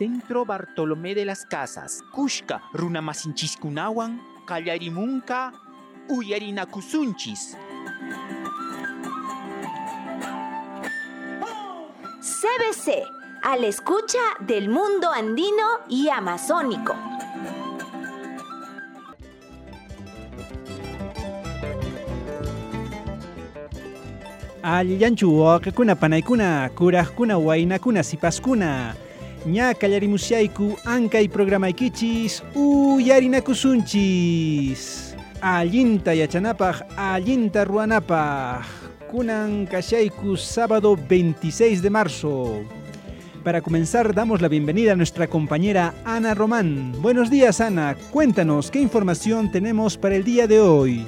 Centro Bartolomé de las Casas. Kushka runamasinchis-kunawan kallarimunka uyarinakusunchis. CBC, a la escucha del mundo andino y amazónico. Allillanchu wawakakuna panaykuna kurajkuna waynakuna sipaskuna ña kallarimusyayku ankay programaykichis uyarinakusunchis allinta yachanapaj allinta ruwanapaj kunan kashayku sábado 26 de marzo para comenzar, damos la bienvenida a nuestra compañera Ana Román. Buenos días, Ana. Cuéntanos qué información tenemos para el día de hoy.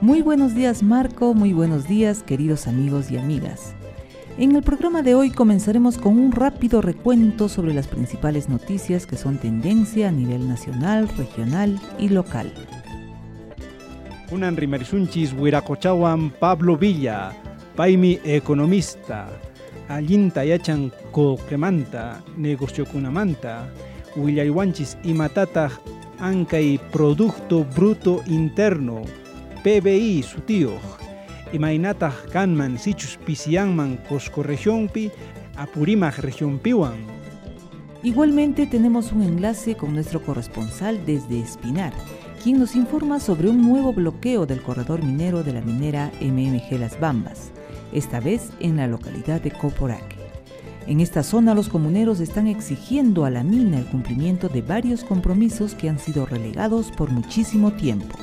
Muy buenos días, Marco. Muy buenos días, queridos amigos y amigas. En el programa de hoy comenzaremos con un rápido recuento sobre las principales noticias que son tendencia a nivel nacional, regional y local. Unan rimarisunchis Huiracochawan Pablo Villa, Paimi economista, allinta yachan koqemanta, negociokunamanta, willariwanchis imatataq ankay Producto Bruto Interno, PBI sutiyuq, Igualmente tenemos un enlace con nuestro corresponsal desde Espinar, quien nos informa sobre un nuevo bloqueo del corredor minero de la minera MMG Las Bambas esta vez en la localidad de Coporaque. En esta zona los comuneros están exigiendo a la mina el cumplimiento de varios compromisos que han sido relegados por muchísimo tiempo.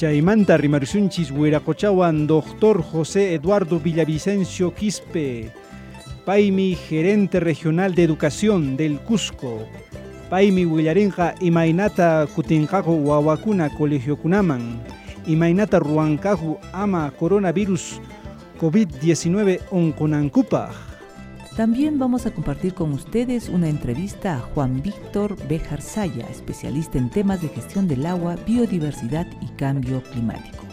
Chaimanta Rimarusunchis Huiracochawan, doctor José Eduardo Villavicencio Quispe, Paimi, gerente regional de educación del Cusco, Paimi Huillarinja Imainata Kutinjaco Huawacuna Colegio Kunaman, imaynata ruankahu ama coronavirus COVID-19 onkonankupaj. También vamos a compartir con ustedes una entrevista a Juan Víctor Bejar Saya, especialista en temas de gestión del agua, biodiversidad y cambio climático.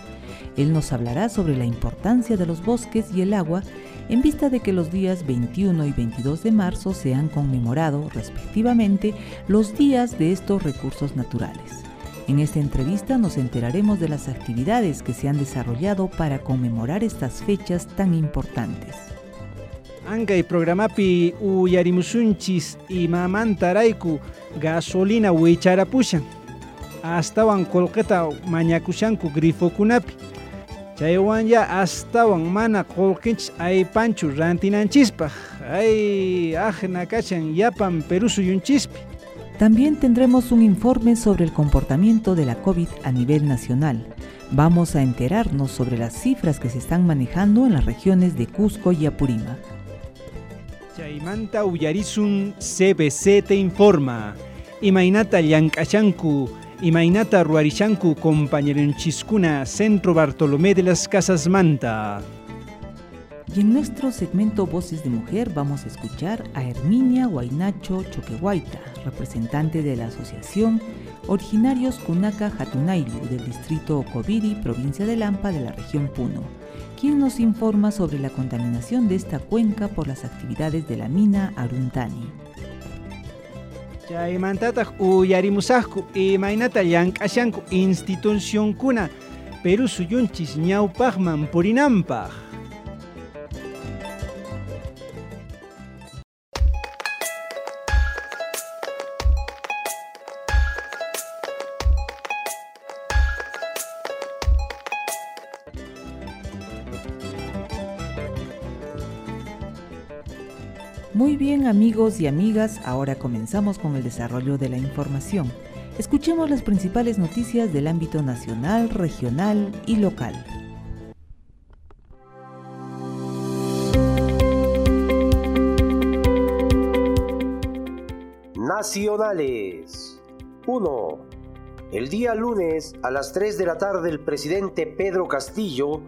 Él nos hablará sobre la importancia de los bosques y el agua en vista de que los días 21 y 22 de marzo se han conmemorado, respectivamente, los días de estos recursos naturales. En esta entrevista nos enteraremos de las actividades que se han desarrollado para conmemorar estas fechas tan importantes. Angay programapi uyarimusunchis imamantarayku gasolina huicharapushan. Astawan kolqeta mañakushanku grifokunapi. Chaywan ya astawan mana kolqinchis aypanchu rantinanchispaj. Ay, ajna kachan yapan perusu yunchispi. También tendremos un informe sobre el comportamiento de la COVID a nivel nacional. Vamos a enterarnos sobre las cifras que se están manejando en las regiones de Cusco y Apurima. Chaimanta Uyarizun CBC te informa. Imainata Llankachanku, Imainata Ruarishanku, compañeronchiskuna, Centro Bartolomé de las Casas Manta. Y en nuestro segmento Voces de Mujer vamos a escuchar a Herminia Guainacho Choquehuaita, representante de la Asociación Originarios Kunaka Hatunailu del distrito Ocoviri, provincia de Lampa de la región Puno, quien nos informa sobre la contaminación de esta cuenca por las actividades de la mina Aruntani. Chaymantataq uyarimusaqku imaynata llank'ashanku institucionkuna Perú suyunchis ñawpaqman purinanpaq. Amigos y amigas, ahora comenzamos con el desarrollo de la información. Escuchemos las principales noticias del ámbito nacional, regional y local. Nacionales 1. El día lunes a las 3 de la tarde el presidente Pedro Castillo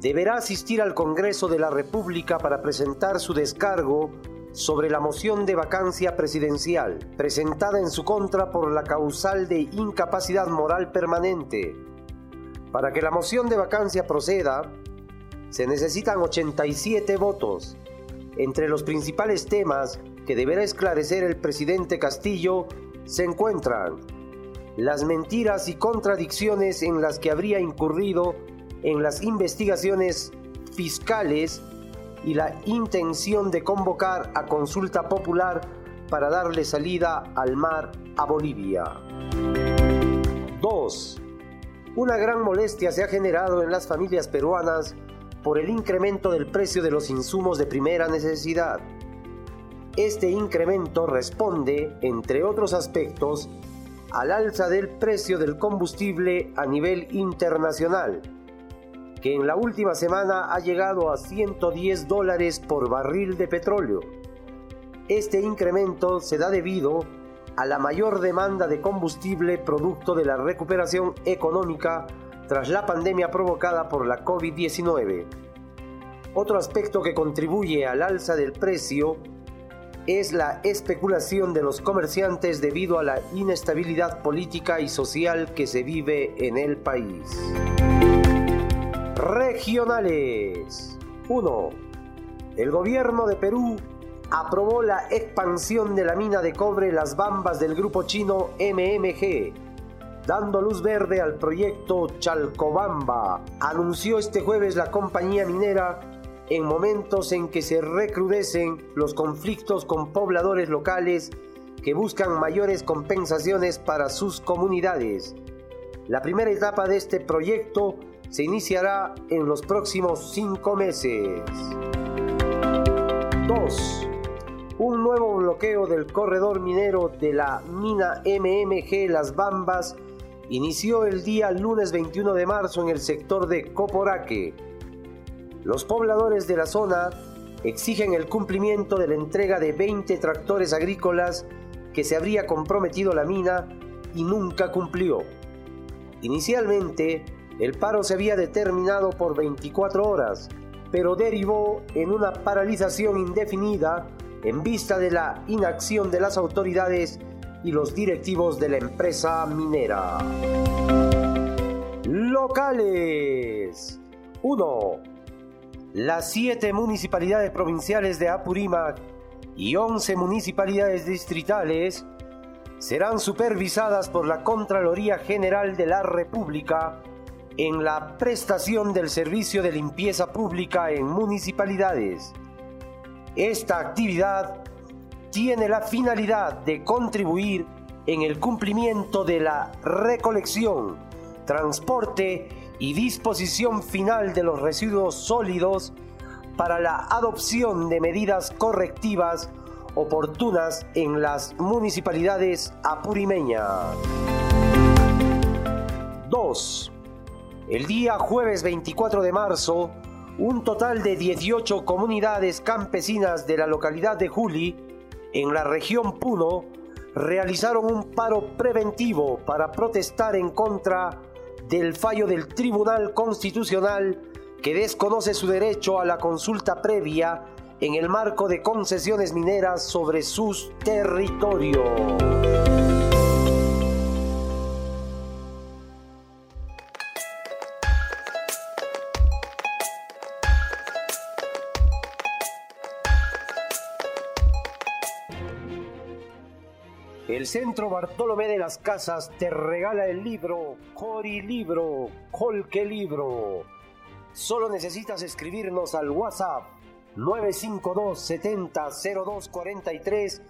deberá asistir al Congreso de la República para presentar su descargo sobre la moción de vacancia presidencial presentada en su contra por la causal de incapacidad moral permanente. Para que la moción de vacancia proceda, se necesitan 87 votos, entre los principales temas que deberá esclarecer el presidente Castillo se encuentran las mentiras y contradicciones en las que habría incurrido en las investigaciones fiscales y la intención de convocar a consulta popular para darle salida al mar a Bolivia. 2. Una gran molestia se ha generado en las familias peruanas por el incremento del precio de los insumos de primera necesidad. Este incremento responde, entre otros aspectos, al alza del precio del combustible a nivel internacional, que en la última semana ha llegado a 110 dólares por barril de petróleo. Este incremento se da debido a la mayor demanda de combustible producto de la recuperación económica tras la pandemia provocada por la COVID-19. Otro aspecto que contribuye al alza del precio es la especulación de los comerciantes debido a la inestabilidad política y social que se vive en el país. Regionales 1. El gobierno de Perú aprobó la expansión de la mina de cobre Las Bambas del grupo chino MMG, dando luz verde al proyecto Chalcobamba, anunció este jueves la compañía minera en momentos en que se recrudecen los conflictos con pobladores locales que buscan mayores compensaciones para sus comunidades. La primera etapa de este proyecto se iniciará en los próximos cinco meses. 2. Un nuevo bloqueo del corredor minero de la mina MMG Las Bambas inició el día lunes 21 de marzo en el sector de Coporaque los pobladores de la zona exigen el cumplimiento de la entrega de 20 tractores agrícolas que se habría comprometido la mina y nunca cumplió. Inicialmente, el paro se había determinado por 24 horas, pero derivó en una paralización indefinida en vista de la inacción de las autoridades y los directivos de la empresa minera. Locales 1. Las siete municipalidades provinciales de Apurímac y 11 municipalidades distritales serán supervisadas por la Contraloría General de la República en la prestación del servicio de limpieza pública en municipalidades. Esta actividad tiene la finalidad de contribuir en el cumplimiento de la recolección, transporte y disposición final de los residuos sólidos para la adopción de medidas correctivas oportunas en las municipalidades apurimeñas. 2. El día jueves 24 de marzo, un total de 18 comunidades campesinas de la localidad de Juli, en la región Puno, realizaron un paro preventivo para protestar en contra del fallo del Tribunal Constitucional que desconoce su derecho a la consulta previa en el marco de concesiones mineras sobre sus territorios. El Centro Bartolomé de las Casas te regala el libro Cori Libro, Colque Libro. Solo necesitas escribirnos al WhatsApp 952 70 0243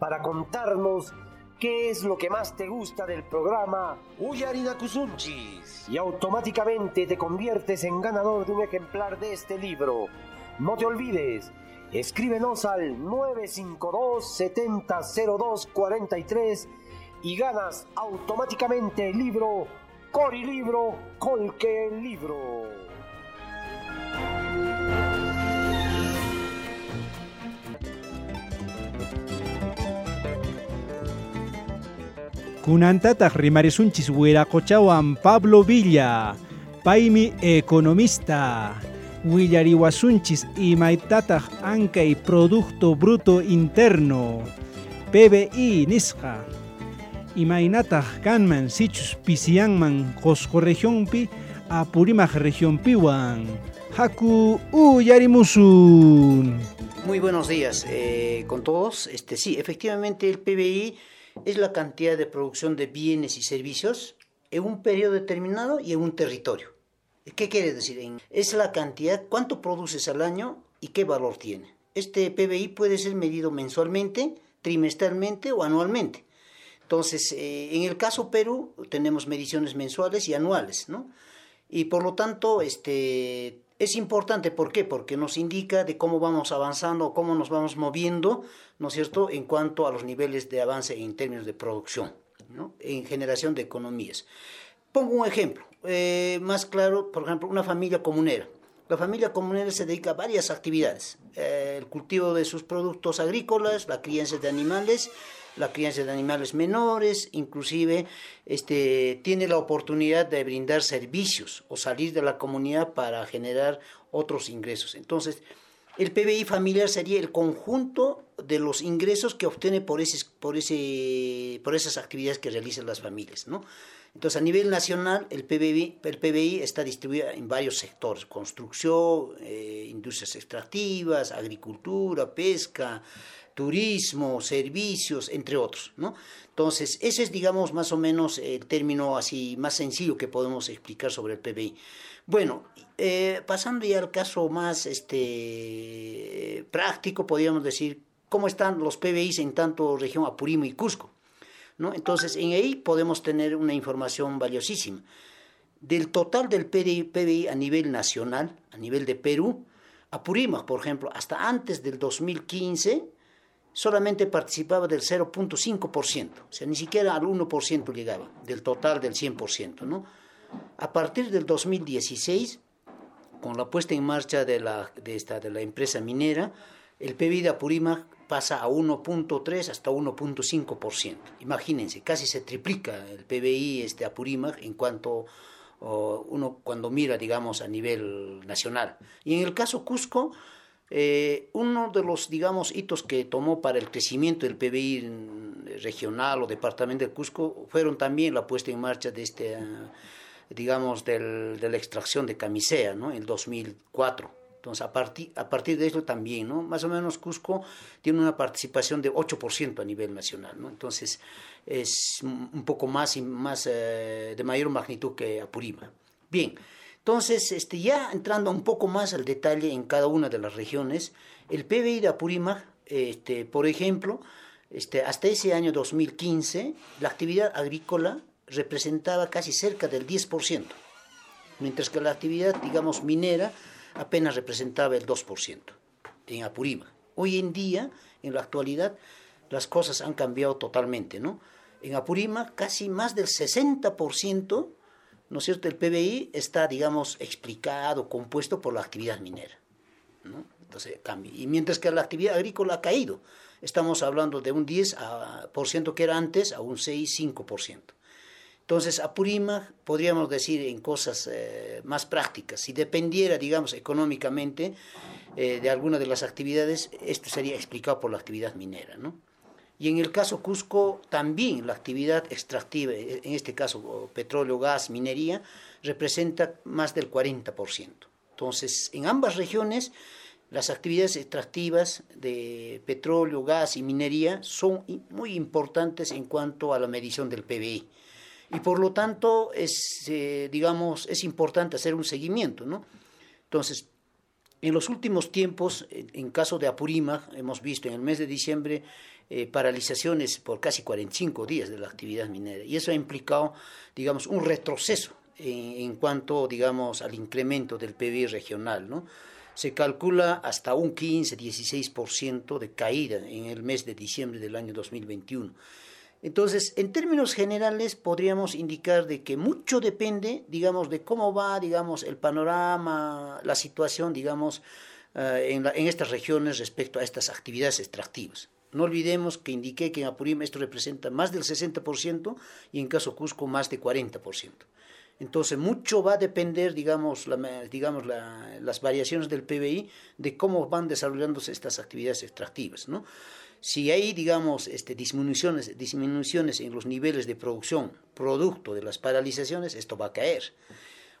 para contarnos qué es lo que más te gusta del programa Uyarina Kusunchis y automáticamente te conviertes en ganador de un ejemplar de este libro. No te olvides, Escríbenos al 952 700243 y ganas automáticamente el libro Cori Libro, Colque Libro. Kunantataq rimarisunchis Huiracochawan Pablo Villa, Paimi economista. Willariwasunchis imaytataq ankay producto bruto interno PBI nisqa imaynataq kanman sichus pisiyanman Qosqo regionpi Apurímac regionpiwan haku uyarimusun Muy buenos días eh, con todos. Este, sí, efectivamente el PBI es la cantidad de producción de bienes y servicios en un periodo determinado y en un territorio. ¿Qué quiere decir? Es la cantidad, cuánto produces al año y qué valor tiene. Este PBI puede ser medido mensualmente, trimestralmente o anualmente. Entonces, eh, en el caso Perú tenemos mediciones mensuales y anuales, ¿no? Y por lo tanto, este, es importante, ¿por qué? Porque nos indica de cómo vamos avanzando, cómo nos vamos moviendo, ¿no es cierto?, en cuanto a los niveles de avance en términos de producción, ¿no? en generación de economías. Pongo un ejemplo, eh, más claro, por ejemplo, una familia comunera. La familia comunera se dedica a varias actividades, eh, el cultivo de sus productos agrícolas, la crianza de animales, la crianza de animales menores, inclusive este, tiene la oportunidad de brindar servicios o salir de la comunidad para generar otros ingresos. Entonces, el PBI familiar sería el conjunto de los ingresos que obtiene por, ese, por, ese, por esas actividades que realizan las familias. ¿no? Entonces, a nivel nacional, el PBI, está distribuido en varios sectores, construcción, eh, industrias extractivas, agricultura, pesca, turismo, servicios, entre otros. Entonces, ese es, digamos, más o menos el término así más sencillo que podemos explicar sobre el PBI. Bueno, eh, pasando ya al caso más este, práctico, podríamos decir, ¿cómo están los PBIs en tanto región Apurimo y Cusco? ¿No? Entonces, en ahí podemos tener una información valiosísima. Del total del PBI a nivel nacional, a nivel de Perú, Apurímac, por ejemplo, hasta antes del 2015, solamente participaba del 0.5%, o sea, ni siquiera al 1% llegaba del total del 100%, ¿no? A partir del 2016, con la puesta en marcha de la, de esta, de la empresa minera, el PIB de Apurímac pasa a 1.3 hasta 1.5%. Imagínense, casi se triplica el PBI este Apurímac en cuanto uno cuando mira, digamos, a nivel nacional. Y en el caso Cusco, eh, uno de los, digamos, hitos que tomó para el crecimiento del PBI regional o departamento de Cusco fueron también la puesta en marcha de este, ah, digamos, del, de la extracción de camisea, ¿no? En 2004. Entonces, a partir, a partir de eso también, ¿no? Más o menos Cusco tiene una participación de 8% a nivel nacional, ¿no? Entonces, es un poco más, y más eh, de mayor magnitud que Apurima. Bien, entonces, este, ya entrando un poco más al detalle en cada una de las regiones, el PBI de Apurímac, este, por ejemplo, este, hasta ese año 2015, la actividad agrícola representaba casi cerca del 10%, mientras que la actividad, digamos, minera apenas representaba el 2% en Apurímac. Hoy en día, en la actualidad, las cosas han cambiado totalmente, ¿no? En Apurímac casi más del 60% ¿no cierto? El PBI está, digamos, explicado, compuesto por la actividad minera, ¿no? Entonces cambia. Y mientras que la actividad agrícola ha caído, estamos hablando de un 10% que era antes a un 6-5%. Entonces, Apurímac, podríamos decir en cosas eh, más prácticas, si dependiera, digamos, económicamente eh, de alguna de las actividades, esto sería explicado por la actividad minera, ¿no? Y en el caso Cusco también la actividad extractiva, en este caso petróleo, gas, minería, representa más del 40%. Entonces, en ambas regiones, las actividades extractivas de petróleo, gas y minería son muy importantes en cuanto a la medición del PBI. Y por lo tanto, es, eh, digamos, es importante hacer un seguimiento, ¿no? Entonces, en los últimos tiempos, en caso de Apurímac, hemos visto en el mes de diciembre eh, paralizaciones por casi 45 días de la actividad minera. Y eso ha implicado, digamos, un retroceso en, cuanto, digamos, al incremento del PIB regional, ¿no? Se calcula hasta un 15-16% de caída en el mes de diciembre del año 2021. Entonces, en términos generales, podríamos indicar de que mucho depende, digamos, de cómo va, digamos, el panorama, la situación, digamos, eh, en, estas regiones respecto a estas actividades extractivas. No olvidemos que indiqué que en Apurímac esto representa más del 60% y en caso Cusco más de 40%. Entonces, mucho va a depender, digamos, digamos las variaciones del PBI de cómo van desarrollándose estas actividades extractivas. ¿no? Si hay, digamos, este, disminuciones, disminuciones en los niveles de producción producto de las paralizaciones, esto va a caer.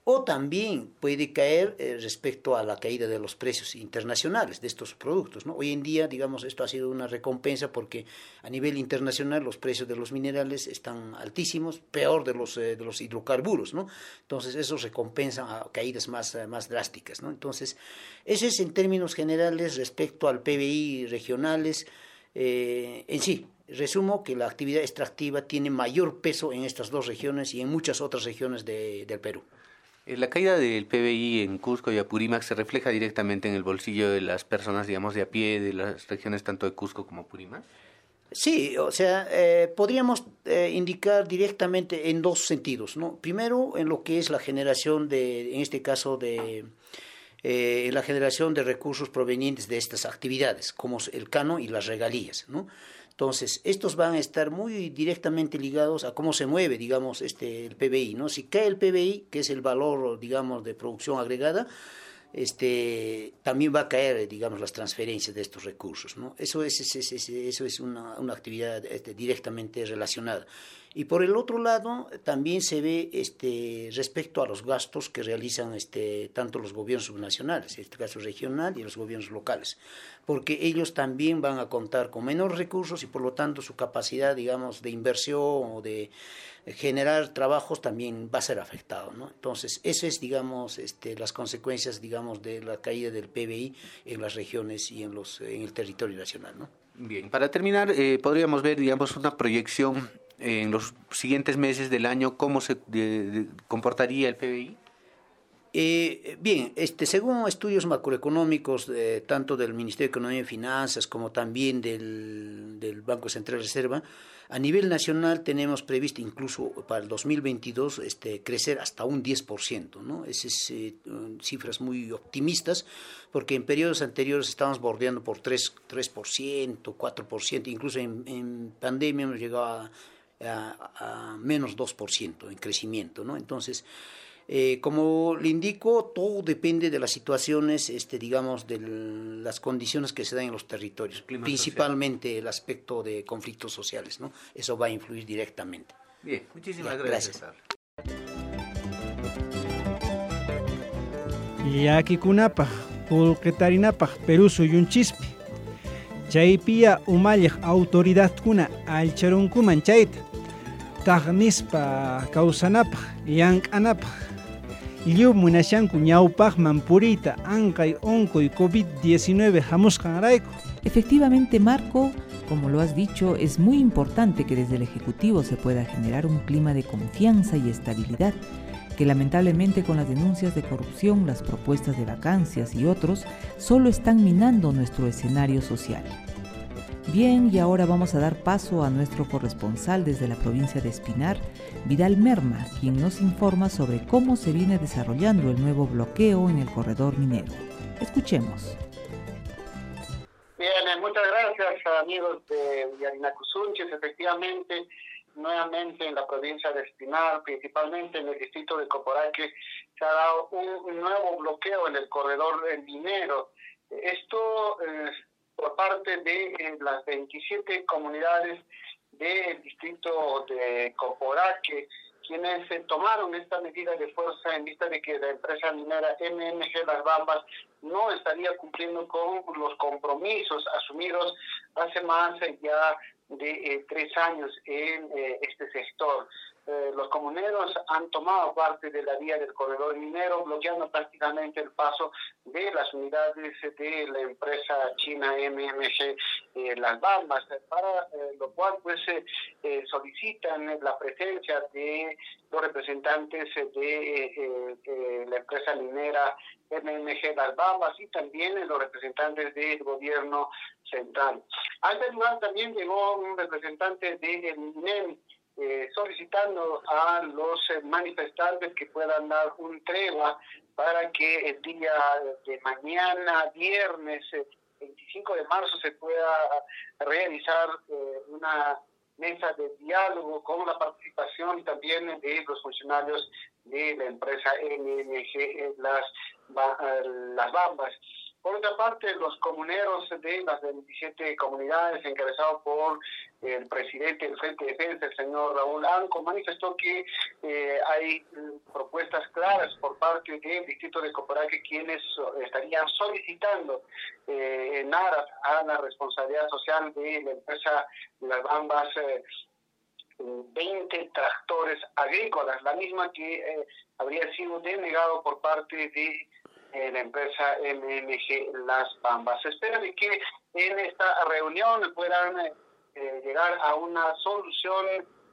o también puede caer eh, respecto a la caída de los precios internacionales de estos productos. ¿no? Hoy en día, digamos, esto ha sido una recompensa porque a nivel internacional los precios de los minerales están altísimos, peor de los, eh, de los hidrocarburos, ¿no? Entonces eso recompensa caídas más, eh, más drásticas, ¿no? Entonces, ese es en términos generales respecto al PBI regionales en sí. Resumo que la actividad extractiva tiene mayor peso en estas dos regiones y en muchas otras regiones de, del Perú. Eh, la caída del PBI en Cusco y Apurímac se refleja directamente en el bolsillo de las personas, digamos, de a pie de las regiones tanto de Cusco como Apurímac. Sí, o sea, eh, podríamos eh, indicar directamente en dos sentidos, ¿no? Primero, en lo que es la generación de, en este caso, de la generación de recursos provenientes de estas actividades, como el cano y las regalías, ¿no? Entonces, estos van a estar muy directamente ligados a cómo se mueve, digamos, este, el PBI, ¿no? Si cae el PBI, que es el valor, digamos, de producción agregada, este, también va a caer, digamos, las transferencias de estos recursos, ¿no? Eso es, eso es una, una actividad este, directamente relacionada. Y por el otro lado, también se ve este, respecto a los gastos que realizan este, tanto los gobiernos subnacionales, en este caso regional, y los gobiernos locales, porque ellos también van a contar con menos recursos y por lo tanto su capacidad, digamos, de inversión o de generar trabajos también va a ser afectado, ¿no? Entonces, eso es, digamos, este, las consecuencias, digamos, de la caída del PBI en las regiones y en, los, en el territorio nacional, ¿no? Bien, para terminar, eh, podríamos ver, digamos, una proyección en los siguientes meses del año, ¿cómo se comportaría el PBI? Eh, bien, este, según estudios macroeconómicos, eh, tanto del Ministerio de Economía y Finanzas como también del, del, Banco Central de Reserva, a nivel nacional tenemos previsto incluso para el 2022 este, crecer hasta un 10%, ¿no? Esas eh, cifras muy optimistas, porque en periodos anteriores estábamos bordeando por 3%, 3% 4%, incluso en, en pandemia hemos llegado a a, menos 2% en crecimiento, ¿no? Entonces, eh, como le indico, todo depende de las situaciones, este, digamos, de las condiciones que se dan en los territorios, principalmente el aspecto de conflictos sociales, ¿no? Eso va a influir directamente. Bien, muchísimas gracias. gracias. Yakikunapaj, pulqetarinapaj, Perú suyunchispi. Chaypiya umalliq autoridadkuna alcharunkuman chayta taqnispa kawsanapaq llank'anapaq llum munashanku ñawpaqman puriyta ankay onkoy COVID-19 hamusqanrayku. Efectivamente, Marco, como lo has dicho, es muy importante que desde el Ejecutivo se pueda generar un clima de confianza y estabilidad que lamentablemente con las denuncias de corrupción, las propuestas de vacancias y otros, solo están minando nuestro escenario social. Bien, y ahora vamos a dar paso a nuestro corresponsal desde la provincia de Espinar, Vidal Merma, quien nos informa sobre cómo se viene desarrollando el nuevo bloqueo en el corredor minero. Escuchemos. Bien, eh, muchas gracias amigos de Yarinacusunches. Efectivamente, nuevamente en la provincia de Espinar, principalmente en el distrito de Coporaque, se ha dado un, nuevo bloqueo en el corredor minero. Esto eh, por parte de eh, las 27 comunidades del distrito de Coporaque, quienes eh, tomaron esta medida de fuerza en vista de que la empresa minera MMG Las Bambas no estaría cumpliendo con los compromisos asumidos hace más ya de eh, tres años en este sector. Eh, los comuneros han tomado parte de la vía del corredor minero, bloqueando prácticamente el paso de las unidades de la empresa china MMG eh, Las Bambas, para eh, lo cual pues solicitan la presencia de los representantes de la empresa minera MMG Las y también los representantes del gobierno central. A este lugar también llegó un representante del MINEM, eh, solicitando a los eh, manifestantes que puedan dar un tregua para que el día de mañana, viernes 25 eh, de marzo, se pueda realizar una mesa de diálogo con la participación también de los funcionarios de la empresa NMG Las, las Bambas. Por otra parte, los comuneros de las 27 comunidades, encabezados por el presidente del Frente de Defensa, el señor Raúl Anco, manifestó que eh, hay mm, propuestas claras por parte del distrito de Coporaque quienes estarían solicitando eh, en aras a la responsabilidad social de la empresa Las Bambas. 20 tractores agrícolas, la misma que habría sido denegado por parte de la empresa MMG Las Bambas. Se espera de que en esta reunión puedan eh, llegar a una solución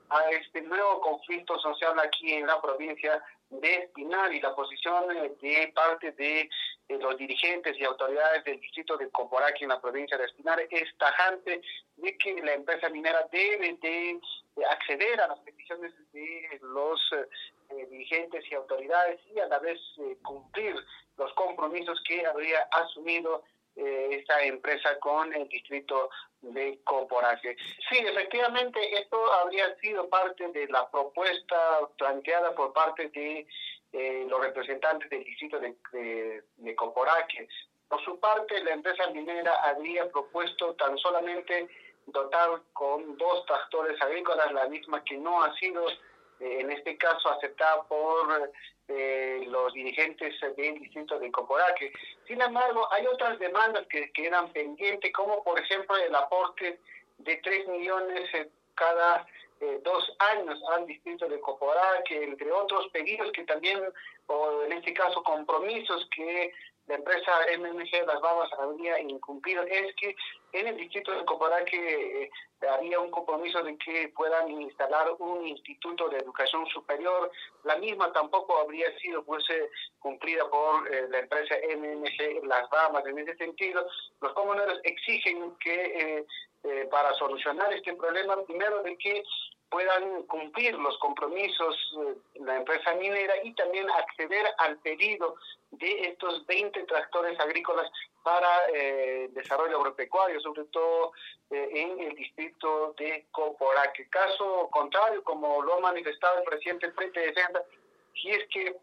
a este nuevo conflicto social aquí en la provincia de Espinal y la posición de parte de los dirigentes y autoridades del distrito de Coporaque en la provincia de Espinal es tajante de que la empresa minera debe de, acceder a las peticiones de los eh, dirigentes y autoridades y a la vez eh, cumplir los compromisos que habría asumido eh, esta empresa con el distrito de Coporaje. Sí, efectivamente, esto habría sido parte de la propuesta planteada por parte de eh, los representantes del distrito de, de, de Coporaque. Por su parte, la empresa minera habría propuesto tan solamente dotar con dos tractores agrícolas, la misma que no ha sido eh, en este caso aceptada por eh, los dirigentes del distrito de Coporaque. Sin embargo, hay otras demandas que quedan pendientes, como por ejemplo el aporte de 3 millones cada eh, dos años al distrito de Coporaque, entre otros pedidos que también, o en este caso compromisos que la empresa MMG Las Babas habría incumplido es que en el distrito de Coporaque eh, había un compromiso de que puedan instalar un instituto de educación superior. La misma tampoco habría sido pues, eh, cumplida por eh, la empresa MMG Las Babas. En ese sentido, los comuneros exigen que para solucionar este problema, primero de que puedan cumplir los compromisos de la empresa minera y también acceder al pedido de estos 20 tractores agrícolas para eh, desarrollo agropecuario, sobre todo eh, en el distrito de Coporaque. Caso contrario, como lo ha manifestado el presidente Frente de Defensa, si es que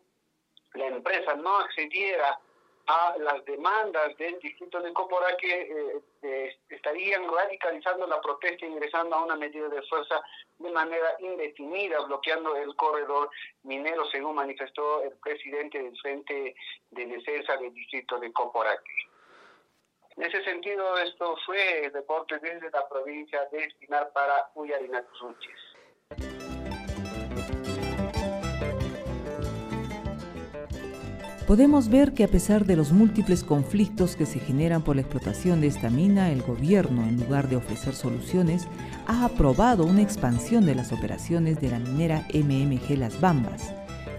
la empresa no accediera a las demandas del distrito de Copora que eh, estarían radicalizando la protesta ingresando a una medida de fuerza de manera indefinida, bloqueando el corredor minero, según manifestó el presidente del Frente de Defensa del distrito de Coporaque. En ese sentido, esto fue el deporte desde la provincia de Espinar para Uyarinacusunchis. Podemos ver que a pesar de los múltiples conflictos que se generan por la explotación de esta mina, el gobierno, en lugar de ofrecer soluciones, ha aprobado una expansión de las operaciones de la minera MMG Las Bambas,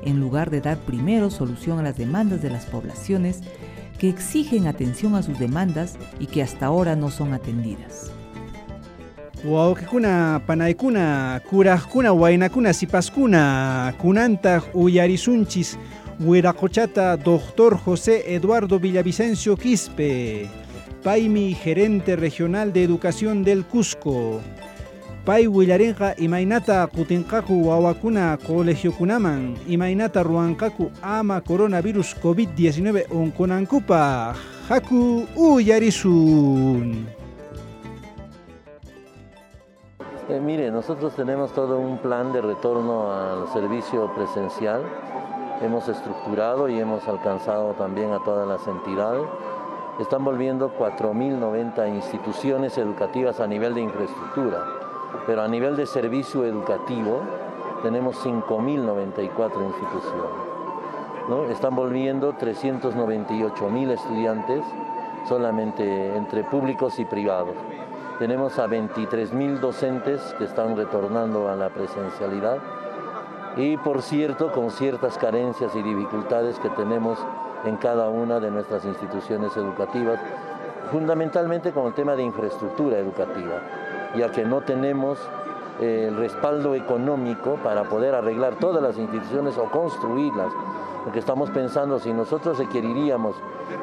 en lugar de dar primero solución a las demandas de las poblaciones que exigen atención a sus demandas y que hasta ahora no son atendidas. Sipaskuna kunantaq uyarisunchis Huiracochata, doctor José Eduardo Villavicencio Quispe, Paimi, gerente regional de educación del Cusco. Pai Huillarenja Imainata Kutinkaku Wawakuna Colegio Kunaman, Imainata Ruankaku Ama Coronavirus COVID-19 Onkonankupa, Haku Uyarisun. Eh, mire, nosotros tenemos todo un plan de retorno al servicio presencial hemos estructurado y hemos alcanzado también a todas las entidades. Están volviendo 4.090 instituciones educativas a nivel de infraestructura, pero a nivel de servicio educativo tenemos 5.094 instituciones. Están volviendo 398.000 estudiantes solamente entre públicos y privados. Tenemos a 23.000 docentes que están retornando a la presencialidad y por cierto con ciertas carencias y dificultades que tenemos en cada una de nuestras instituciones educativas, fundamentalmente con el tema de infraestructura educativa, ya que no tenemos eh, el respaldo económico para poder arreglar todas las instituciones o construirlas, porque estamos pensando si nosotros requeriríamos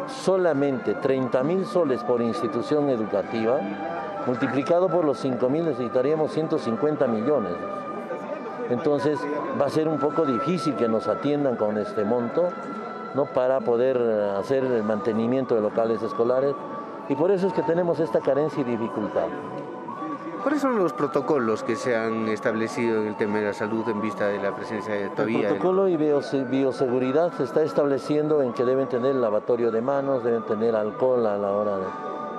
solamente 30 mil soles por institución educativa, multiplicado por los 5 mil necesitaríamos 150 millones. Entonces va a ser un poco difícil que nos atiendan con este monto ¿no? para poder hacer el mantenimiento de locales escolares y por eso es que tenemos esta carencia y dificultad. ¿Cuáles son los protocolos que se han establecido en el tema de la salud en vista de la presencia de todavía? El protocolo y bioseguridad se está estableciendo en que deben tener lavatorio de manos, deben tener alcohol a la hora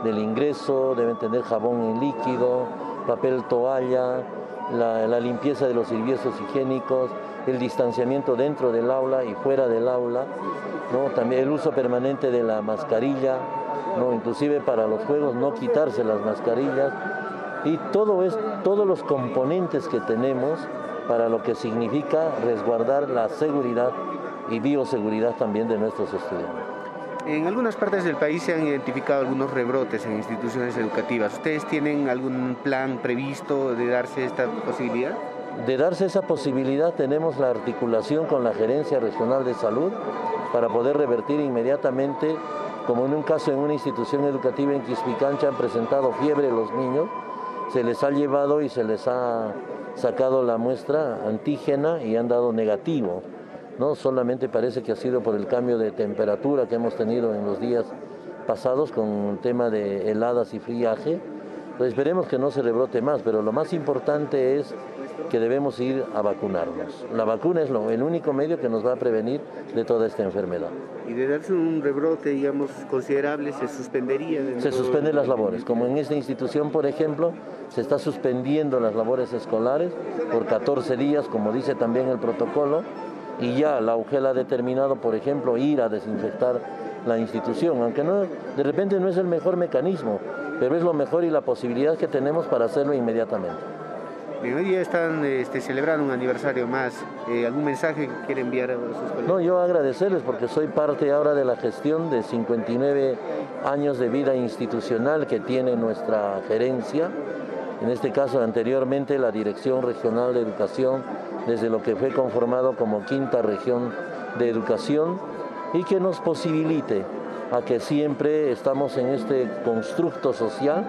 del ingreso, deben tener jabón en líquido, papel toalla, la, limpieza de los servicios higiénicos, el distanciamiento dentro del aula y fuera del aula, ¿no? también el uso permanente de la mascarilla, ¿no? inclusive para los juegos no quitarse las mascarillas y todo es, todos los componentes que tenemos para lo que significa resguardar la seguridad y bioseguridad también de nuestros estudiantes. En algunas partes del país se han identificado algunos rebrotes en instituciones educativas. ¿Ustedes tienen algún plan previsto de darse esta posibilidad? De darse esa posibilidad tenemos la articulación con la Gerencia Regional de Salud para poder revertir inmediatamente, como en un caso en una institución educativa en Quispicancha han presentado fiebre los niños, se les ha llevado y se les ha sacado la muestra antígena y han dado negativo. No solamente parece que ha sido por el cambio de temperatura que hemos tenido en los días pasados con el tema de heladas y friaje. Pues esperemos que no se rebrote más, pero lo más importante es que debemos ir a vacunarnos. La vacuna es lo, el único medio que nos va a prevenir de toda esta enfermedad. Y de darse un rebrote, digamos, considerable, se suspendería. se suspenden las labores, como en esta institución, por ejemplo, se está suspendiendo las labores escolares por 14 días, como dice también el protocolo, y ya la UGEL ha determinado, por ejemplo, ir a desinfectar la institución, aunque no, de repente no es el mejor mecanismo, pero es lo mejor y la posibilidad que tenemos para hacerlo inmediatamente. hoy día están este, celebrando un aniversario más. Eh, ¿Algún mensaje que quiere enviar a sus colegas? No, yo agradecerles porque soy parte ahora de la gestión de 59 años de vida institucional que tiene nuestra gerencia en este caso anteriormente la Dirección Regional de Educación, desde lo que fue conformado como quinta región de educación, y que nos posibilite a que siempre estamos en este constructo social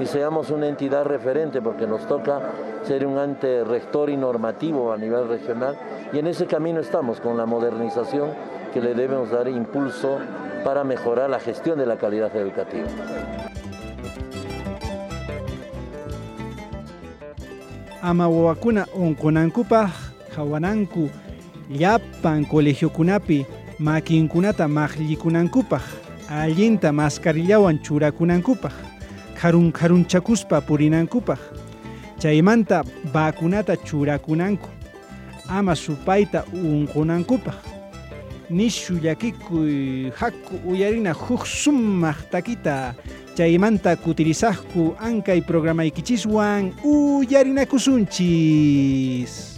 y seamos una entidad referente, porque nos toca ser un ante rector y normativo a nivel regional, y en ese camino estamos con la modernización que le debemos dar impulso para mejorar la gestión de la calidad educativa. Ama wawakuna unqunankupaq hawananku llapan colegiokunapi makinkunata maqllikunankupaq allinta mascarillawan churakunankupaq karun karunchakuspa purinankupaq chaymanta bakunata churakunanku ama supayta unqunankupaq nishu llakikuy hakku uyarina huk Chaymanta kutirisaqku ankay programaykichiswan uyarinakusunchis.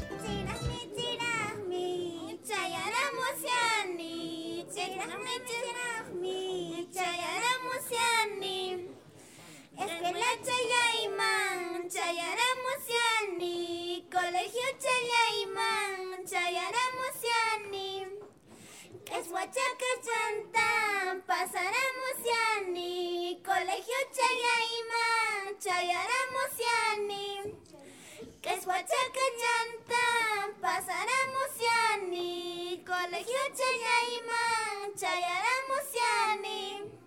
Es huachaca chanta, pasaremos yani. Colegio Chayaima, chayaramos yani. Es huachaca chanta, pasaremos yani. Colegio Chayaima, chayaramos yani.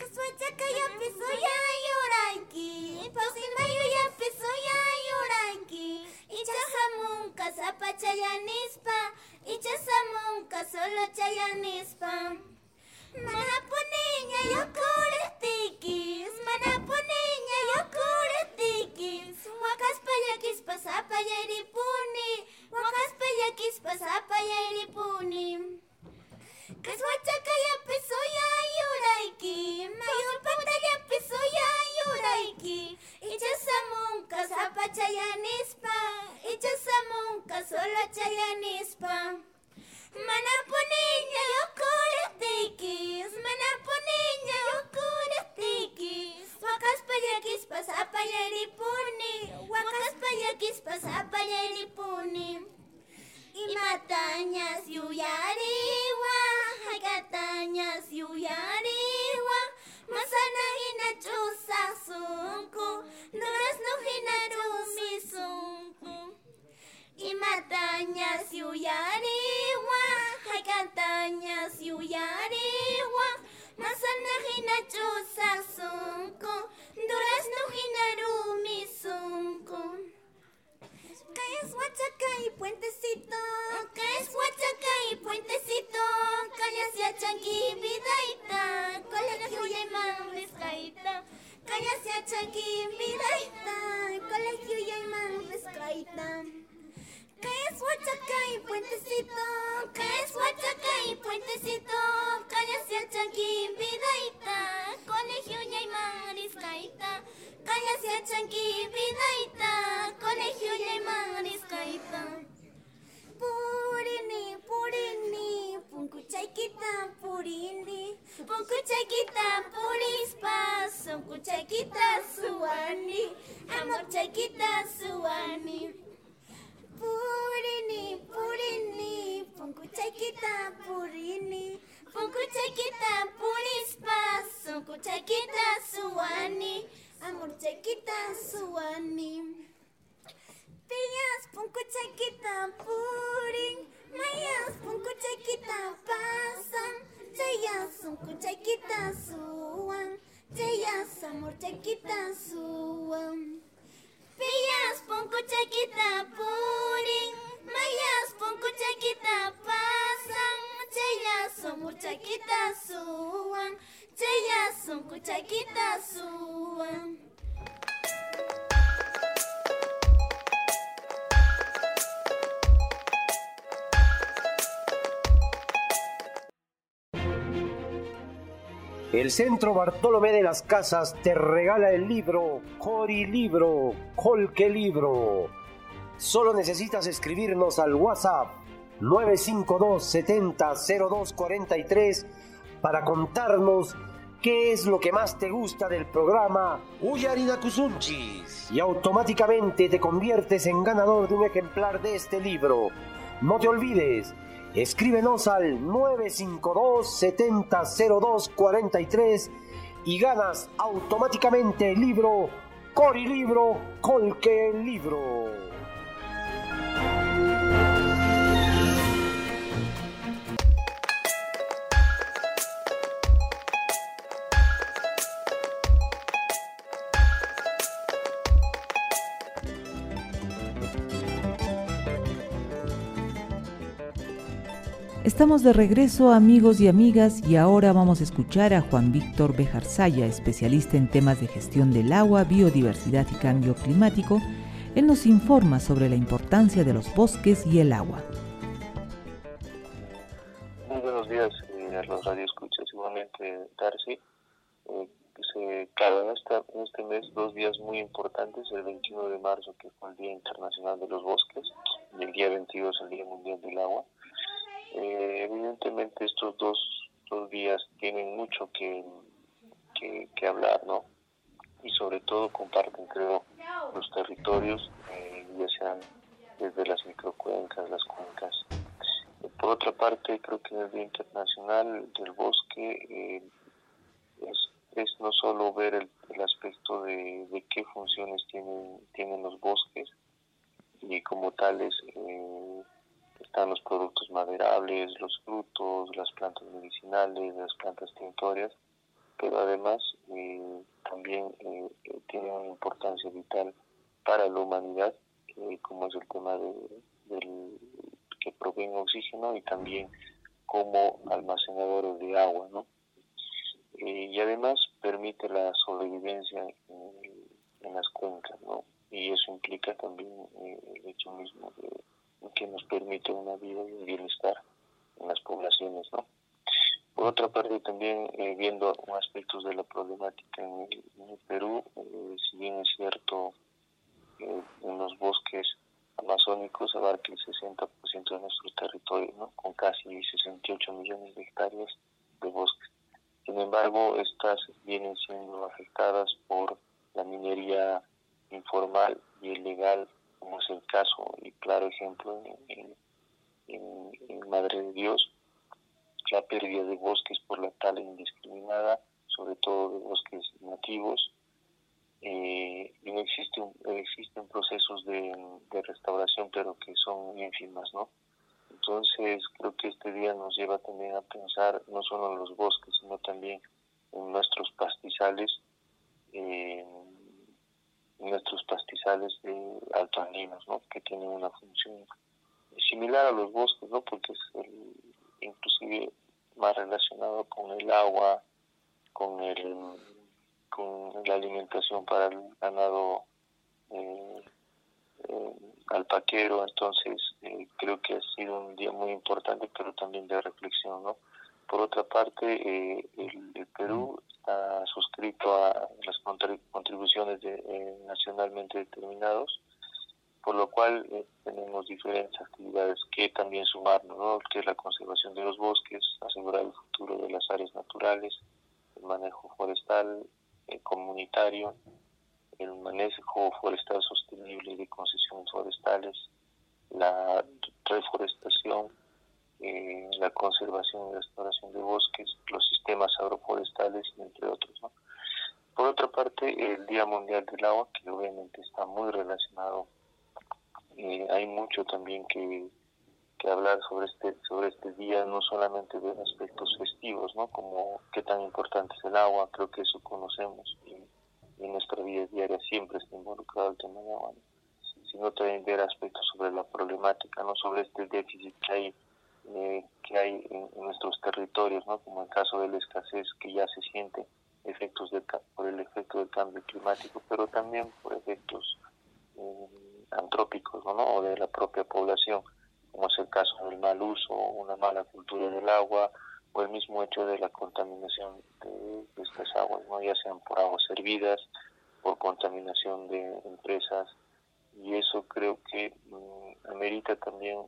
Que huachaca ya empezó ya lloranki. Pausilmayo ya empezó ya lloranki. Y chajamunca, zapachayanispa. Ichasamunka solo chayanispa Mana poniña yo kuretikis Mana poniña yo suwani amorcha ya kita suwani purini purini punkucha ya kita purini. Punkucha ya kita punispa sunkucha kita suwani amorcha kita suwani Piyas punkucha kita puring, mayas punkucha kita pasang, Jaya sunkucha kita suwan Ellas amor chaquita suam. Pillas ponco chaquita purin. Mayas ponco chaquita pasan. Cheyas amor chaquita suam. Cheyas ponco chaquita suam. El Centro Bartolomé de las Casas te regala el libro Cori Libro, Colque Libro. Solo necesitas escribirnos al WhatsApp 952 70 0243 para contarnos qué es lo que más te gusta del programa Uyarina Kusunchis. Y automáticamente te conviertes en ganador de un ejemplar de este libro. No te olvides, Escríbenos al 952 7002 43 y ganas automáticamente el libro Cori Libro, Colque Libro. Estamos de regreso amigos y amigas y ahora vamos a escuchar a Juan Víctor Bejarzaya, especialista en temas de gestión del agua, biodiversidad y cambio climático. Él nos informa sobre la importancia de los bosques y el agua. Muy buenos días eh, a los radioescuchas, igualmente Darcy. Eh, se, claro, en, esta, este mes dos días muy importantes, el 21 de marzo que fue el Día Internacional de los Bosques y el día 22 el Día Mundial del Agua. Eh, evidentemente estos dos, dos días tienen mucho que, que, hablar, ¿no? Y sobre todo comparten, creo, los territorios, eh, ya sean desde las microcuencas, las cuencas. Por otra parte, creo que en el Día Internacional del Bosque eh, es, es no solo ver el, el aspecto de, de, qué funciones tienen, tienen los bosques y como tales eh, están los productos maderables, los frutos, las plantas medicinales, las plantas tintorias, pero además eh, también eh, tienen una importancia vital para la humanidad, eh, como es el tema de, del que proveen oxígeno y también como almacenadores de agua, ¿no? y además permite la sobrevivencia en, en, las cuencas, ¿no? Y eso implica también el hecho mismo de que nos permite una vida y un bienestar en las poblaciones, ¿no? Por otra parte, también eh, viendo aspectos de la problemática en el, Perú, eh, si bien es cierto, eh, en los bosques amazónicos abarca el 60% de nuestro territorio, ¿no? con casi 68 millones de hectáreas de bosques. Sin embargo, estas vienen siendo afectadas por la minería informal y ilegal como es el caso y claro ejemplo en, en, en, Madre de Dios, la pérdida de bosques por la tala indiscriminada, sobre todo de bosques nativos, eh, y no existe un, existen procesos de, de, restauración, pero que son ínfimas, ¿no? Entonces creo que este día nos lleva también a pensar no solo en los bosques, sino también en nuestros pastizales, eh, nuestros pastizales de altoandinos, ¿no? que tienen una función similar a los bosques, ¿no? porque es el, inclusive más relacionado con el agua, con el con la alimentación para el ganado eh, eh, alpaquero, entonces eh, creo que ha sido un día muy importante, pero también de reflexión, ¿no? Por otra parte, eh, el, Perú está suscrito a las contribuciones de, eh, nacionalmente determinados, por lo cual eh, tenemos diferentes actividades que también sumarnos, ¿no? que es la conservación de los bosques, asegurar el futuro de las áreas naturales, el manejo forestal comunitario, el manejo forestal sostenible de concesiones forestales, la conservación y restauración de bosques, los sistemas agroforestales, entre otros. Por otra parte, el Día Mundial del Agua, que obviamente está muy relacionado, eh, hay mucho también que, hablar sobre este sobre este día, no solamente de aspectos festivos, ¿no? como qué tan importante es el agua, creo que eso conocemos y, en nuestra vida diaria siempre está involucrado el tema de agua, sino también ver aspectos sobre la problemática, no sobre este déficit que hay eh, que hay en, nuestros territorios, ¿no? como el caso de la escasez que ya se siente efectos de, por el efecto del cambio climático, pero también por efectos eh, antrópicos ¿no? o de la propia población, como es el caso del mal uso, una mala cultura del agua o el mismo hecho de la contaminación de, estas aguas, ¿no? ya sean por aguas servidas, por contaminación de empresas, y eso creo que mm, amerita también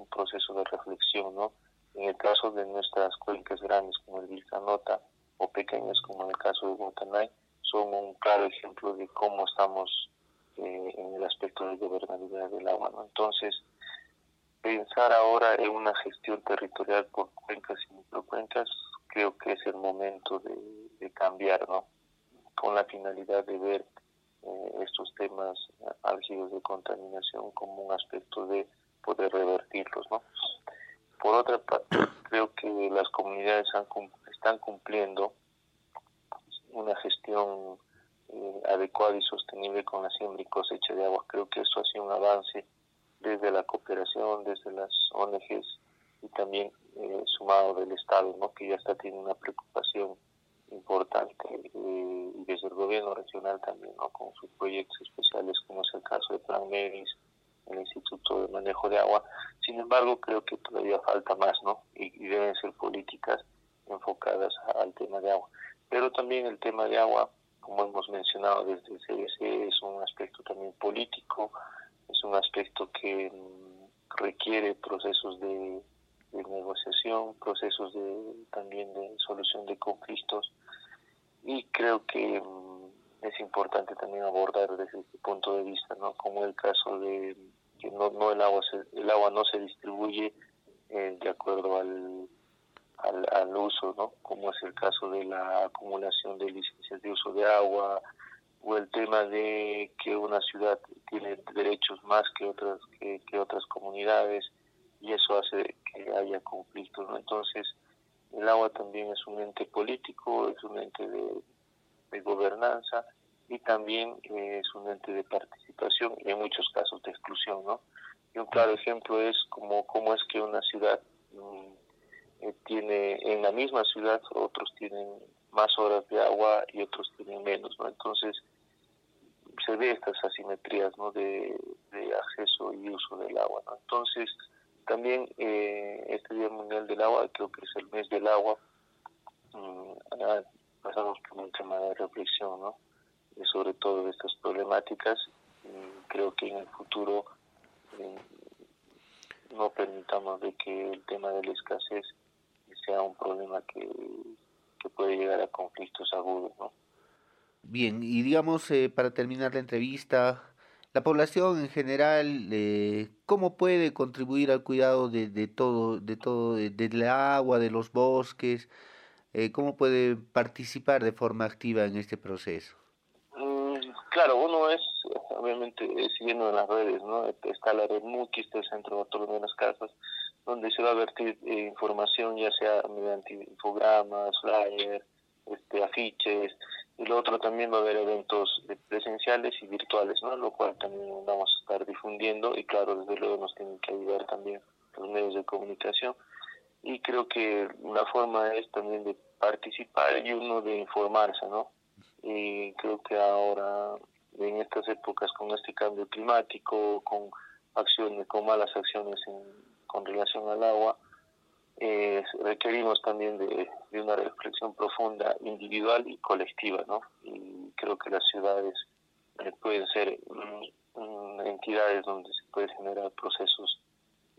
un, proceso de reflexión, ¿no? En el caso de nuestras cuencas grandes como el Vilcanota o pequeñas como en el caso de Guantanay, son un claro ejemplo de cómo estamos eh, en el aspecto de gobernabilidad del agua, ¿no? Entonces, pensar ahora en una gestión territorial por cuencas y microcuencas, creo que es el momento de, cambiar, ¿no? Con la finalidad de ver eh, estos temas álgidos de contaminación como un aspecto de poder revertirlos. ¿no? Por otra parte, creo que las comunidades están cumpliendo una gestión eh, adecuada y sostenible con la siembra y cosecha de agua. Creo que eso ha sido un avance desde la cooperación, desde las ONGs y también eh, sumado del Estado, ¿no? que ya está teniendo una preocupación importante eh, y desde el gobierno regional también, ¿no? con sus proyectos especiales, como es el caso de Plan Medis, el Instituto de Manejo de Agua. Sin embargo, creo que todavía falta más, ¿no? Y, deben ser políticas enfocadas al tema de agua. Pero también el tema de agua, como hemos mencionado desde el CBC, es un aspecto también político, es un aspecto que mm, requiere procesos de de negociación, procesos de también de solución de conflictos y creo que mm, es importante también abordar desde este punto de vista, ¿no? Como el caso de que no, no el agua se, el agua no se distribuye eh, de acuerdo al, al, uso, ¿no? Como es el caso de la acumulación de licencias de uso de agua o el tema de que una ciudad tiene derechos más que otras que, otras comunidades y eso hace que haya conflictos. ¿no? Entonces, el agua también es un ente político, es un ente de, gobernanza y también eh, es un ente de participación y en muchos casos de exclusión. ¿no? Y un claro ejemplo es como cómo es que una ciudad mm, eh, tiene, en la misma ciudad, otros tienen más horas de agua y otros tienen menos. ¿no? Entonces, se ve estas asimetrías ¿no? de, acceso y uso del agua. Entonces, también eh, este Día Mundial del Agua, creo que es el mes del agua, mm, pasamos por un tema de reflexión, ¿no? sobre todo estas problemáticas. Creo que en el futuro eh, no permitamos de que el tema de la escasez sea un problema que, puede llegar a conflictos agudos, ¿no? Bien, y digamos, eh, para terminar la entrevista, la población en general, eh, ¿cómo puede contribuir al cuidado de, de todo, de todo, del agua, de los bosques? Eh, ¿Cómo puede participar de forma activa en este proceso? Claro, uno es, obviamente, siguiendo en las redes, ¿no? Está la red MUCI, está el Centro Bartolomé de las Casas, donde se va a vertir eh, información, ya sea mediante infogramas, flyers, este, afiches, y lo otro también va a haber eventos presenciales y virtuales, ¿no? Lo cual también vamos a estar difundiendo y claro, desde luego nos tienen que ayudar también los medios de comunicación y creo que una forma es también de participar y uno de informarse, ¿no? Y creo que ahora, en estas épocas, con este cambio climático, con acciones, con malas acciones con relación al agua, eh, requerimos también de, una reflexión profunda individual y colectiva, ¿no? Y creo que las ciudades eh, pueden ser entidades donde se pueden generar procesos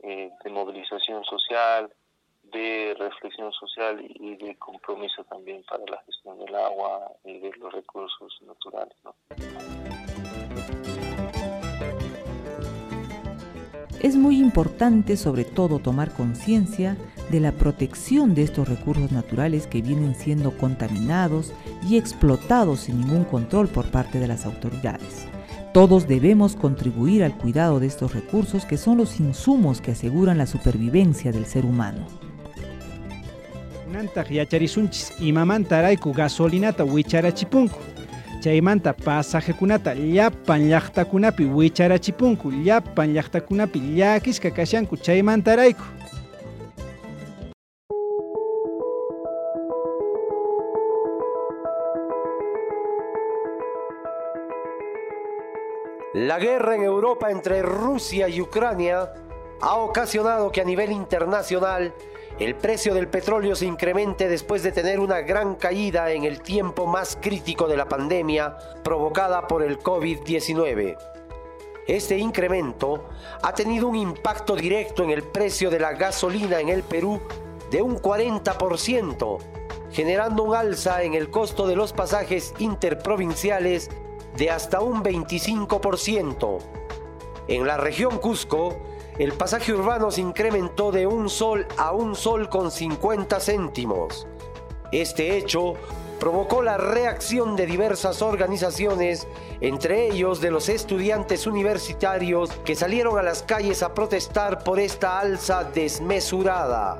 eh, de movilización social, de reflexión social y de compromiso también para la gestión del agua y de los recursos naturales, ¿no? Es muy importante sobre todo tomar conciencia de la protección de estos recursos naturales que vienen siendo contaminados y explotados sin ningún control por parte de las autoridades. Todos debemos contribuir al cuidado de estos recursos que son los insumos que aseguran la supervivencia del ser humano. Gasolinata chaymanta pasajekunata llapan llaqtakunapi wicharachipunku llapan llaqtakunapi llakisqa kashanku chaymantarayku La guerra en Europa entre Rusia y Ucrania ha ocasionado que a nivel internacional el precio del petróleo se incremente después de tener una gran caída en el tiempo más crítico de la pandemia provocada por el COVID-19. Este incremento ha tenido un impacto directo en el precio de la gasolina en el Perú de un 40%, generando un alza en el costo de los pasajes interprovinciales de hasta un 25%. En la región Cusco, el pasaje urbano se incrementó de un sol a un sol con 50 céntimos. Este hecho provocó la reacción de diversas organizaciones, entre ellos de los estudiantes universitarios que salieron a las calles a protestar por esta alza desmesurada.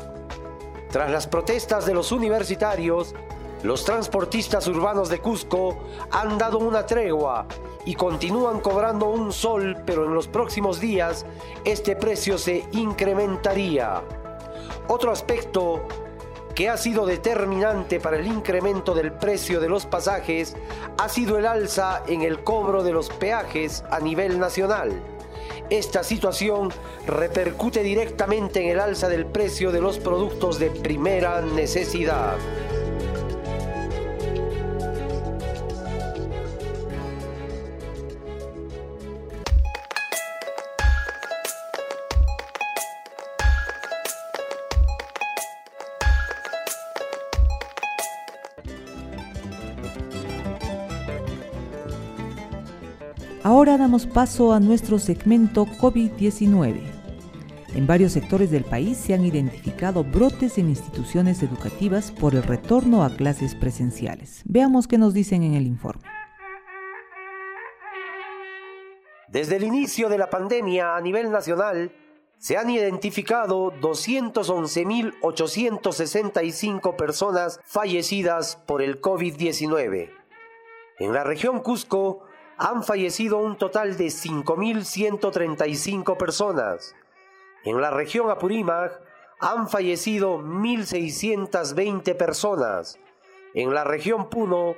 Tras las protestas de los universitarios, los transportistas urbanos de Cusco han dado una tregua y continúan cobrando un sol, pero en los próximos días este precio se incrementaría. Otro aspecto que ha sido determinante para el incremento del precio de los pasajes ha sido el alza en el cobro de los peajes a nivel nacional. Esta situación repercute directamente en el alza del precio de los productos de primera necesidad. Paso a nuestro segmento COVID-19. En varios sectores del país se han identificado brotes en instituciones educativas por el retorno a clases presenciales. Veamos qué nos dicen en el informe. Desde el inicio de la pandemia a nivel nacional, se han identificado 211.865 personas fallecidas por el COVID-19. En la región Cusco, han fallecido un total de 5.135 personas. En la región Apurímac han fallecido 1.620 personas. En la región Puno,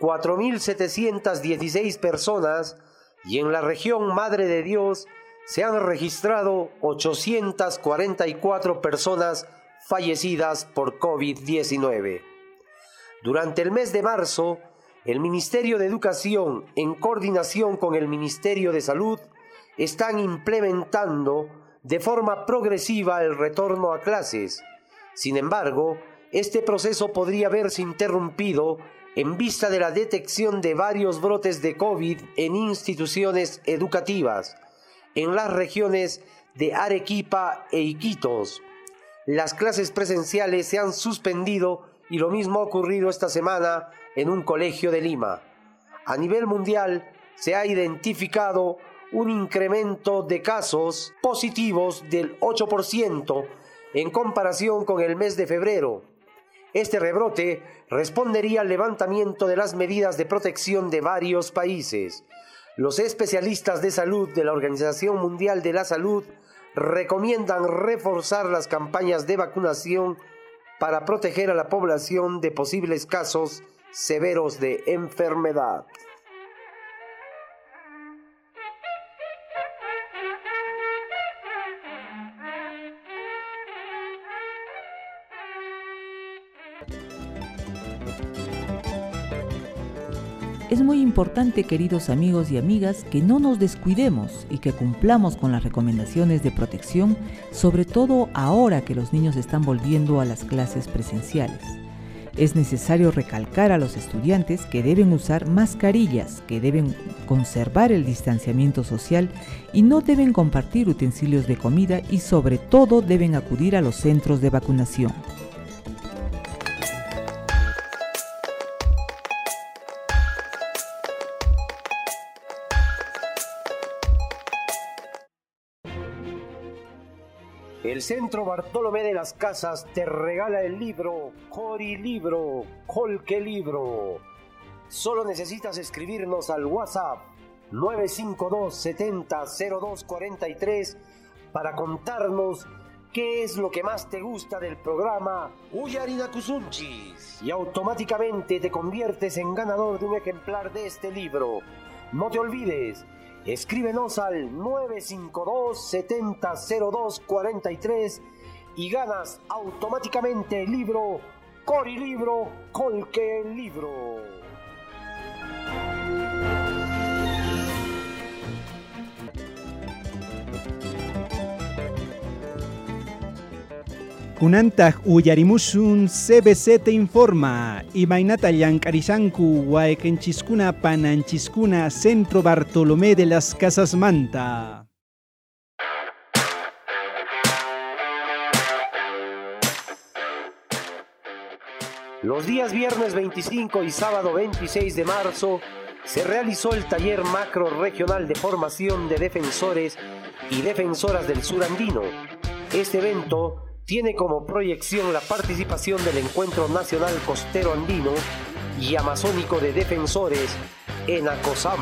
4.716 personas. Y en la región Madre de Dios se han registrado 844 personas fallecidas por COVID-19. Durante el mes de marzo, el Ministerio de Educación, en coordinación con el Ministerio de Salud, están implementando de forma progresiva el retorno a clases. Sin embargo, este proceso podría verse interrumpido en vista de la detección de varios brotes de COVID en instituciones educativas, en las regiones de Arequipa e Iquitos. Las clases presenciales se han suspendido y lo mismo ha ocurrido esta semana en un colegio de Lima. A nivel mundial se ha identificado un incremento de casos positivos del 8% en comparación con el mes de febrero. Este rebrote respondería al levantamiento de las medidas de protección de varios países. Los especialistas de salud de la Organización Mundial de la Salud recomiendan reforzar las campañas de vacunación para proteger a la población de posibles casos severos de enfermedad. Es muy importante, queridos amigos y amigas, que no nos descuidemos y que cumplamos con las recomendaciones de protección, sobre todo ahora que los niños están volviendo a las clases presenciales. Es necesario recalcar a los estudiantes que deben usar mascarillas, que deben conservar el distanciamiento social y no deben compartir utensilios de comida y sobre todo deben acudir a los centros de vacunación. El Centro Bartolomé de las Casas te regala el libro Cori Libro, Colque Libro. Solo necesitas escribirnos al WhatsApp 952 70 0243 para contarnos qué es lo que más te gusta del programa Uyarina Kusunchis y automáticamente te conviertes en ganador de un ejemplar de este libro. No te olvides, Escríbenos al 952-700243 y ganas automáticamente el libro Cori Libro, Colque Libro. Kunantaj uyarimushun CBC te informa. Imainata llank'arishanku wayqinchiskuna pananchiskuna Centro Bartolomé de las Casas Manta. Los días viernes 25 y sábado 26 de marzo se realizó el taller macro regional de formación de defensores y defensoras del sur andino. Este evento tiene como proyección la participación del Encuentro Nacional Costero Andino y Amazónico de Defensores en ACOSAM.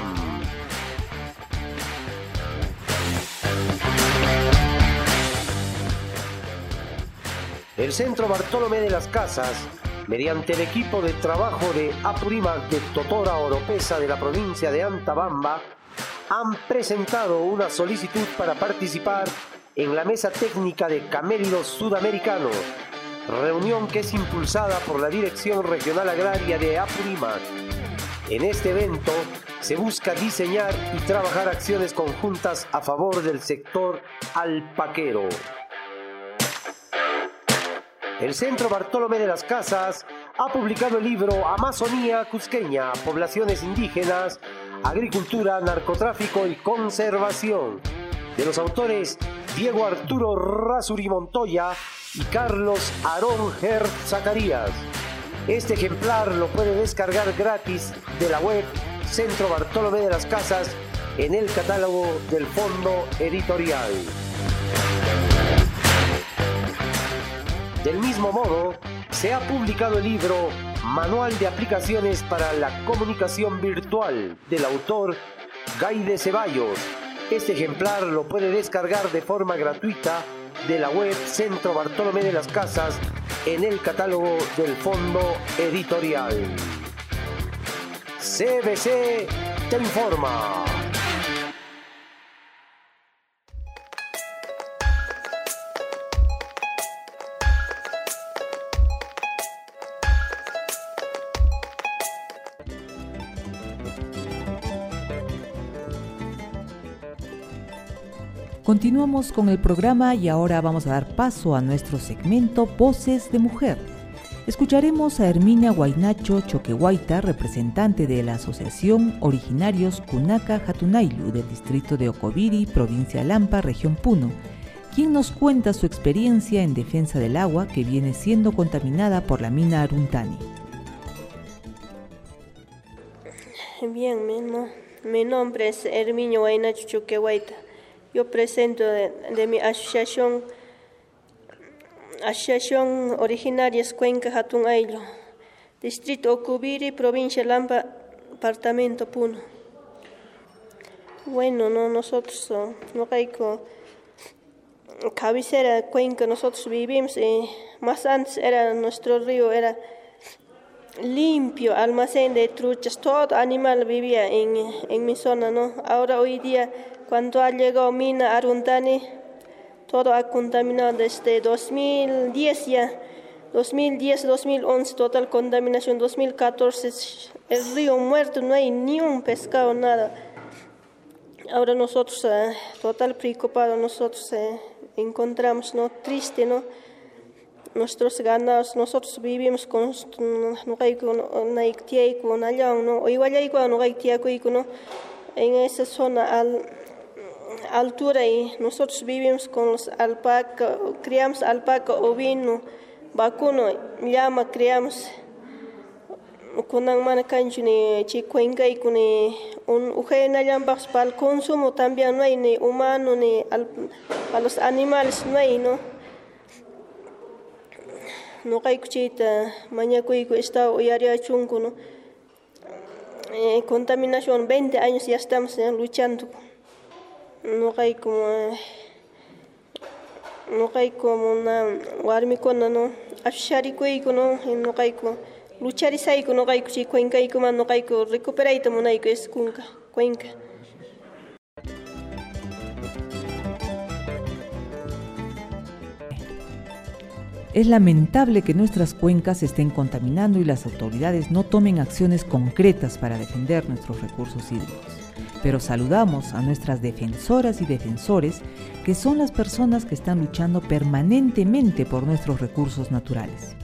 El Centro Bartolomé de las Casas, mediante el equipo de trabajo de Apurímac de Totora Oropesa de la provincia de Antabamba, han presentado una solicitud para participar en la mesa técnica de Camélidos Sudamericano, reunión que es impulsada por la Dirección Regional Agraria de Apurímac. En este evento se busca diseñar y trabajar acciones conjuntas a favor del sector alpaquero. El Centro Bartolomé de las Casas ha publicado el libro Amazonía Cusqueña, Poblaciones Indígenas, Agricultura, Narcotráfico y Conservación, de los autores Diego Arturo Rasuri Montoya y Carlos Aarón Ger Zacarías. Este ejemplar lo puede descargar gratis de la web Centro Bartolomé de las Casas en el catálogo del Fondo Editorial. Del mismo modo, se ha publicado el libro Manual de Aplicaciones para la Comunicación Virtual del autor Gaide Ceballos. Este ejemplar lo puede descargar de forma gratuita de la web Centro Bartolomé de las Casas en el catálogo del Fondo Editorial. CBC te informa. Continuamos con el programa y ahora vamos a dar paso a nuestro segmento Voces de Mujer. Escucharemos a Herminia Guainacho Choquehuaita, representante de la Asociación Originarios Kunaka Hatunailu del distrito de Ocoviri, provincia Lampa, región Puno, quien nos cuenta su experiencia en defensa del agua que viene siendo contaminada por la mina Aruntani. Bien, mi, mi nombre es Herminio Guainacho Choquehuaita. Yo presento de, mi asociación, Asociación Originarias Cuenca Hatun Ailo, Distrito Ocubiri, Provincia Lampa, Departamento Puno. Bueno, no, nosotros, no co- cabecera Cuenca, nosotros vivimos, y más antes era nuestro río, era limpio, almacén de truchas, todo animal vivía en, en mi zona, ¿no? Ahora hoy día, cuando ha llegado Mina Arundani, todo ha contaminado desde 2010 ya, 2010, 2011, total contaminación, 2014, el río muerto, no hay ni un pescado, nada. Ahora nosotros, eh, total preocupados, nosotros eh, encontramos, ¿no? Triste, ¿no? nuestros ganados, nosotros vivimos con en esa zona al, altura y nosotros vivimos con los alpaca, criamos alpaca, ovino, vacuno, llama, criamos. Con mana cancho ni chicuenca y con un ujena llambas para el consumo también no hay ni humano ni al, a los animales no hay, ¿no? no chayta mañakuyku está uyariachunku no eh, contaminación 20 años ya estamos eh, luchando no hay como no hay como una warmikuna no asharikuyku no no hay como lucharisayku no hay kuchi cuencayku man no hay recuperayta munayku es kunka cuenca Es lamentable que nuestras cuencas se estén contaminando y las autoridades no tomen acciones concretas para defender nuestros recursos hídricos. Pero saludamos a nuestras defensoras y defensores, que son las personas que están luchando permanentemente por nuestros recursos naturales.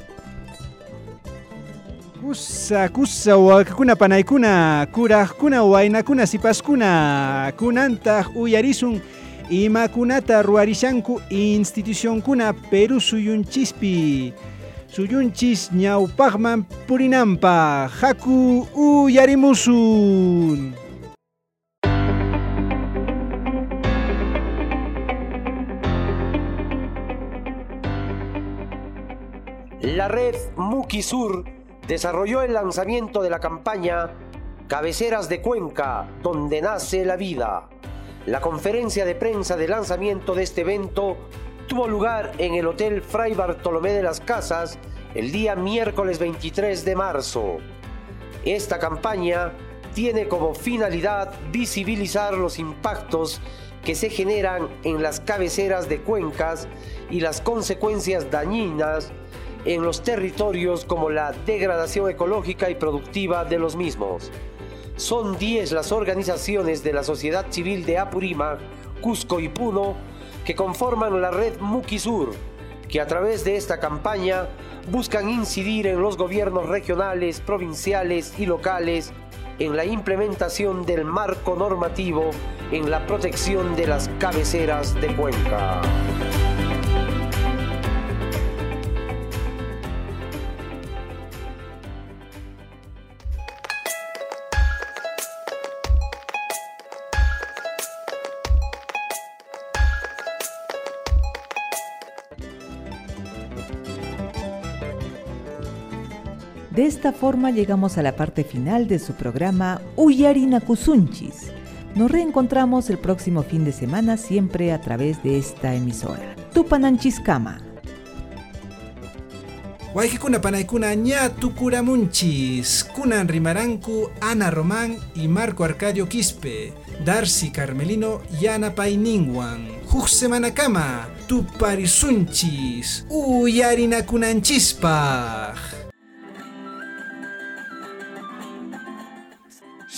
Kusa kusa wakakuna panaykuna kurajkuna waynakuna sipaskuna kunantaq uyarisun imakunata ruarishanku institucionkuna Perú suyunchispi suyunchis ñawpaqman purinanpaq haku uyarimusun La red Muki Sur desarrolló el lanzamiento de la campaña Cabeceras de Cuenca, donde nace la vida la conferencia de prensa de lanzamiento de este evento tuvo lugar en el Hotel Fray Bartolomé de las Casas el día miércoles 23 de marzo. Esta campaña tiene como finalidad visibilizar los impactos que se generan en las cabeceras de cuencas y las consecuencias dañinas en los territorios como la degradación ecológica y productiva de los mismos. Son 10 las organizaciones de la sociedad civil de Apurímac, Cusco y Puno que conforman la red Muquisur, que a través de esta campaña buscan incidir en los gobiernos regionales, provinciales y locales en la implementación del marco normativo en la protección de las cabeceras de cuenca. Esta forma llegamos a la parte final de su programa Uyarina Kusunchis. Nos reencontramos el próximo fin de semana siempre a través de esta emisora. Tupananchiscama. Waikikuna panaykuna ña tukuramunchis. Kunan rimaranku Ana Román y Marco Arcadio Quispe. Darcy Carmelino Yana Painingwan. Huk semana kama. Tuparisunchis. Uyarina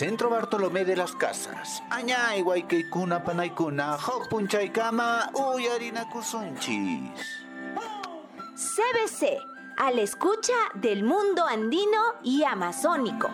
Centro Bartolomé de las Casas. Añay, Guayqueicuna, Panaicuna, Jopunchaicama, Uyarina Kusunchis. CBC, a la escucha del mundo andino y amazónico.